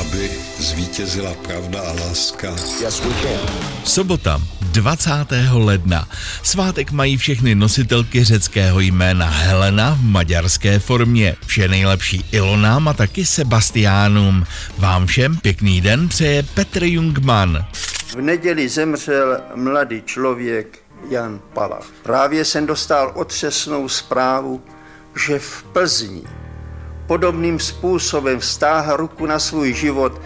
aby zvítězila pravda a láska. Yes, we can. Sobota 20. ledna. Svátek mají všechny nositelky řeckého jména Helena v maďarské formě. Vše nejlepší Ilonám a taky Sebastiánům. Vám všem pěkný den přeje Petr Jungman. V neděli zemřel mladý člověk Jan Palach. Právě jsem dostal otřesnou zprávu, že v Plzni podobným způsobem vztáhl ruku na svůj život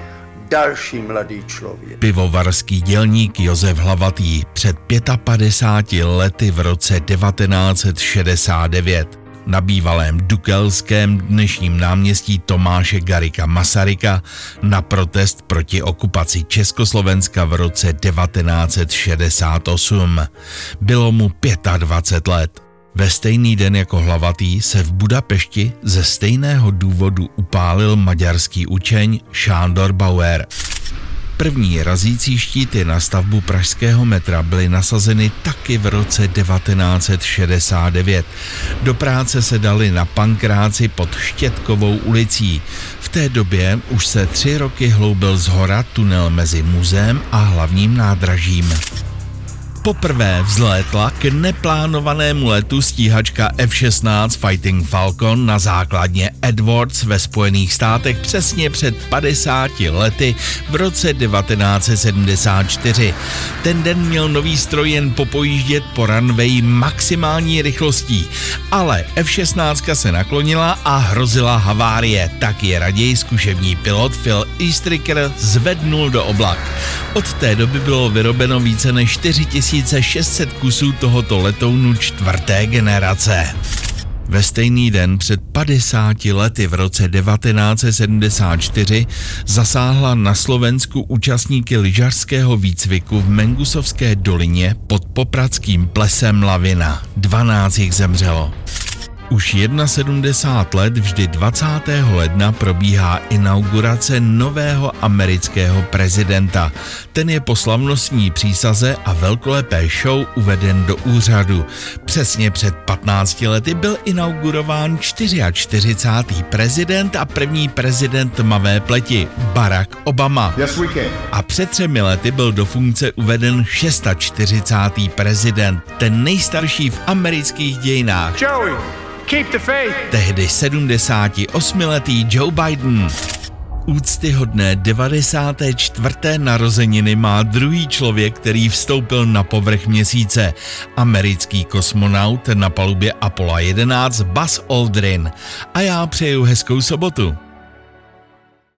další mladý člověk. Pivovarský dělník Josef Hlavatý před 55 lety v roce 1969 na bývalém Dukelském dnešním náměstí Tomáše Garika Masaryka na protest proti okupaci Československa v roce 1968. Bylo mu 25 let. Ve stejný den jako hlavatý se v Budapešti ze stejného důvodu upálil maďarský učeň Sándor Bauer. První razící štíty na stavbu pražského metra byly nasazeny taky v roce 1969. Do práce se dali na Pankráci pod Štětkovou ulicí. V té době už se tři roky hloubil z hora tunel mezi muzeem a hlavním nádražím. Poprvé vzlétla k neplánovanému letu stíhačka F-16 Fighting Falcon na základně Edwards ve Spojených státech přesně před 50 lety v roce 1974. Ten den měl nový stroj jen popojíždět po runway maximální rychlostí, ale F-16 se naklonila a hrozila havárie, tak je raději zkušební pilot Phil Eastricker zvednul do oblak. Od té doby bylo vyrobeno více než 4600 kusů tohoto letounu čtvrté generace. Ve stejný den před 50 lety v roce 1974 zasáhla na Slovensku účastníky lyžařského výcviku v Mengusovské dolině pod popradským plesem Lavina. 12 jich zemřelo. Už 71 let vždy 20. ledna probíhá inaugurace nového amerického prezidenta. Ten je po slavnostní přísaze a velkolepé show uveden do úřadu. Přesně před 15 lety byl inaugurován 44. prezident a první prezident tmavé pleti Barack Obama. Yes, we can. A před třemi lety byl do funkce uveden 640. prezident, ten nejstarší v amerických dějinách. Joey, keep the faith. Tehdy 78-letý Joe Biden. Úctyhodné 94. narozeniny má druhý člověk, který vstoupil na povrch měsíce. Americký kosmonaut na palubě Apollo 11 Buzz Aldrin. A já přeju hezkou sobotu.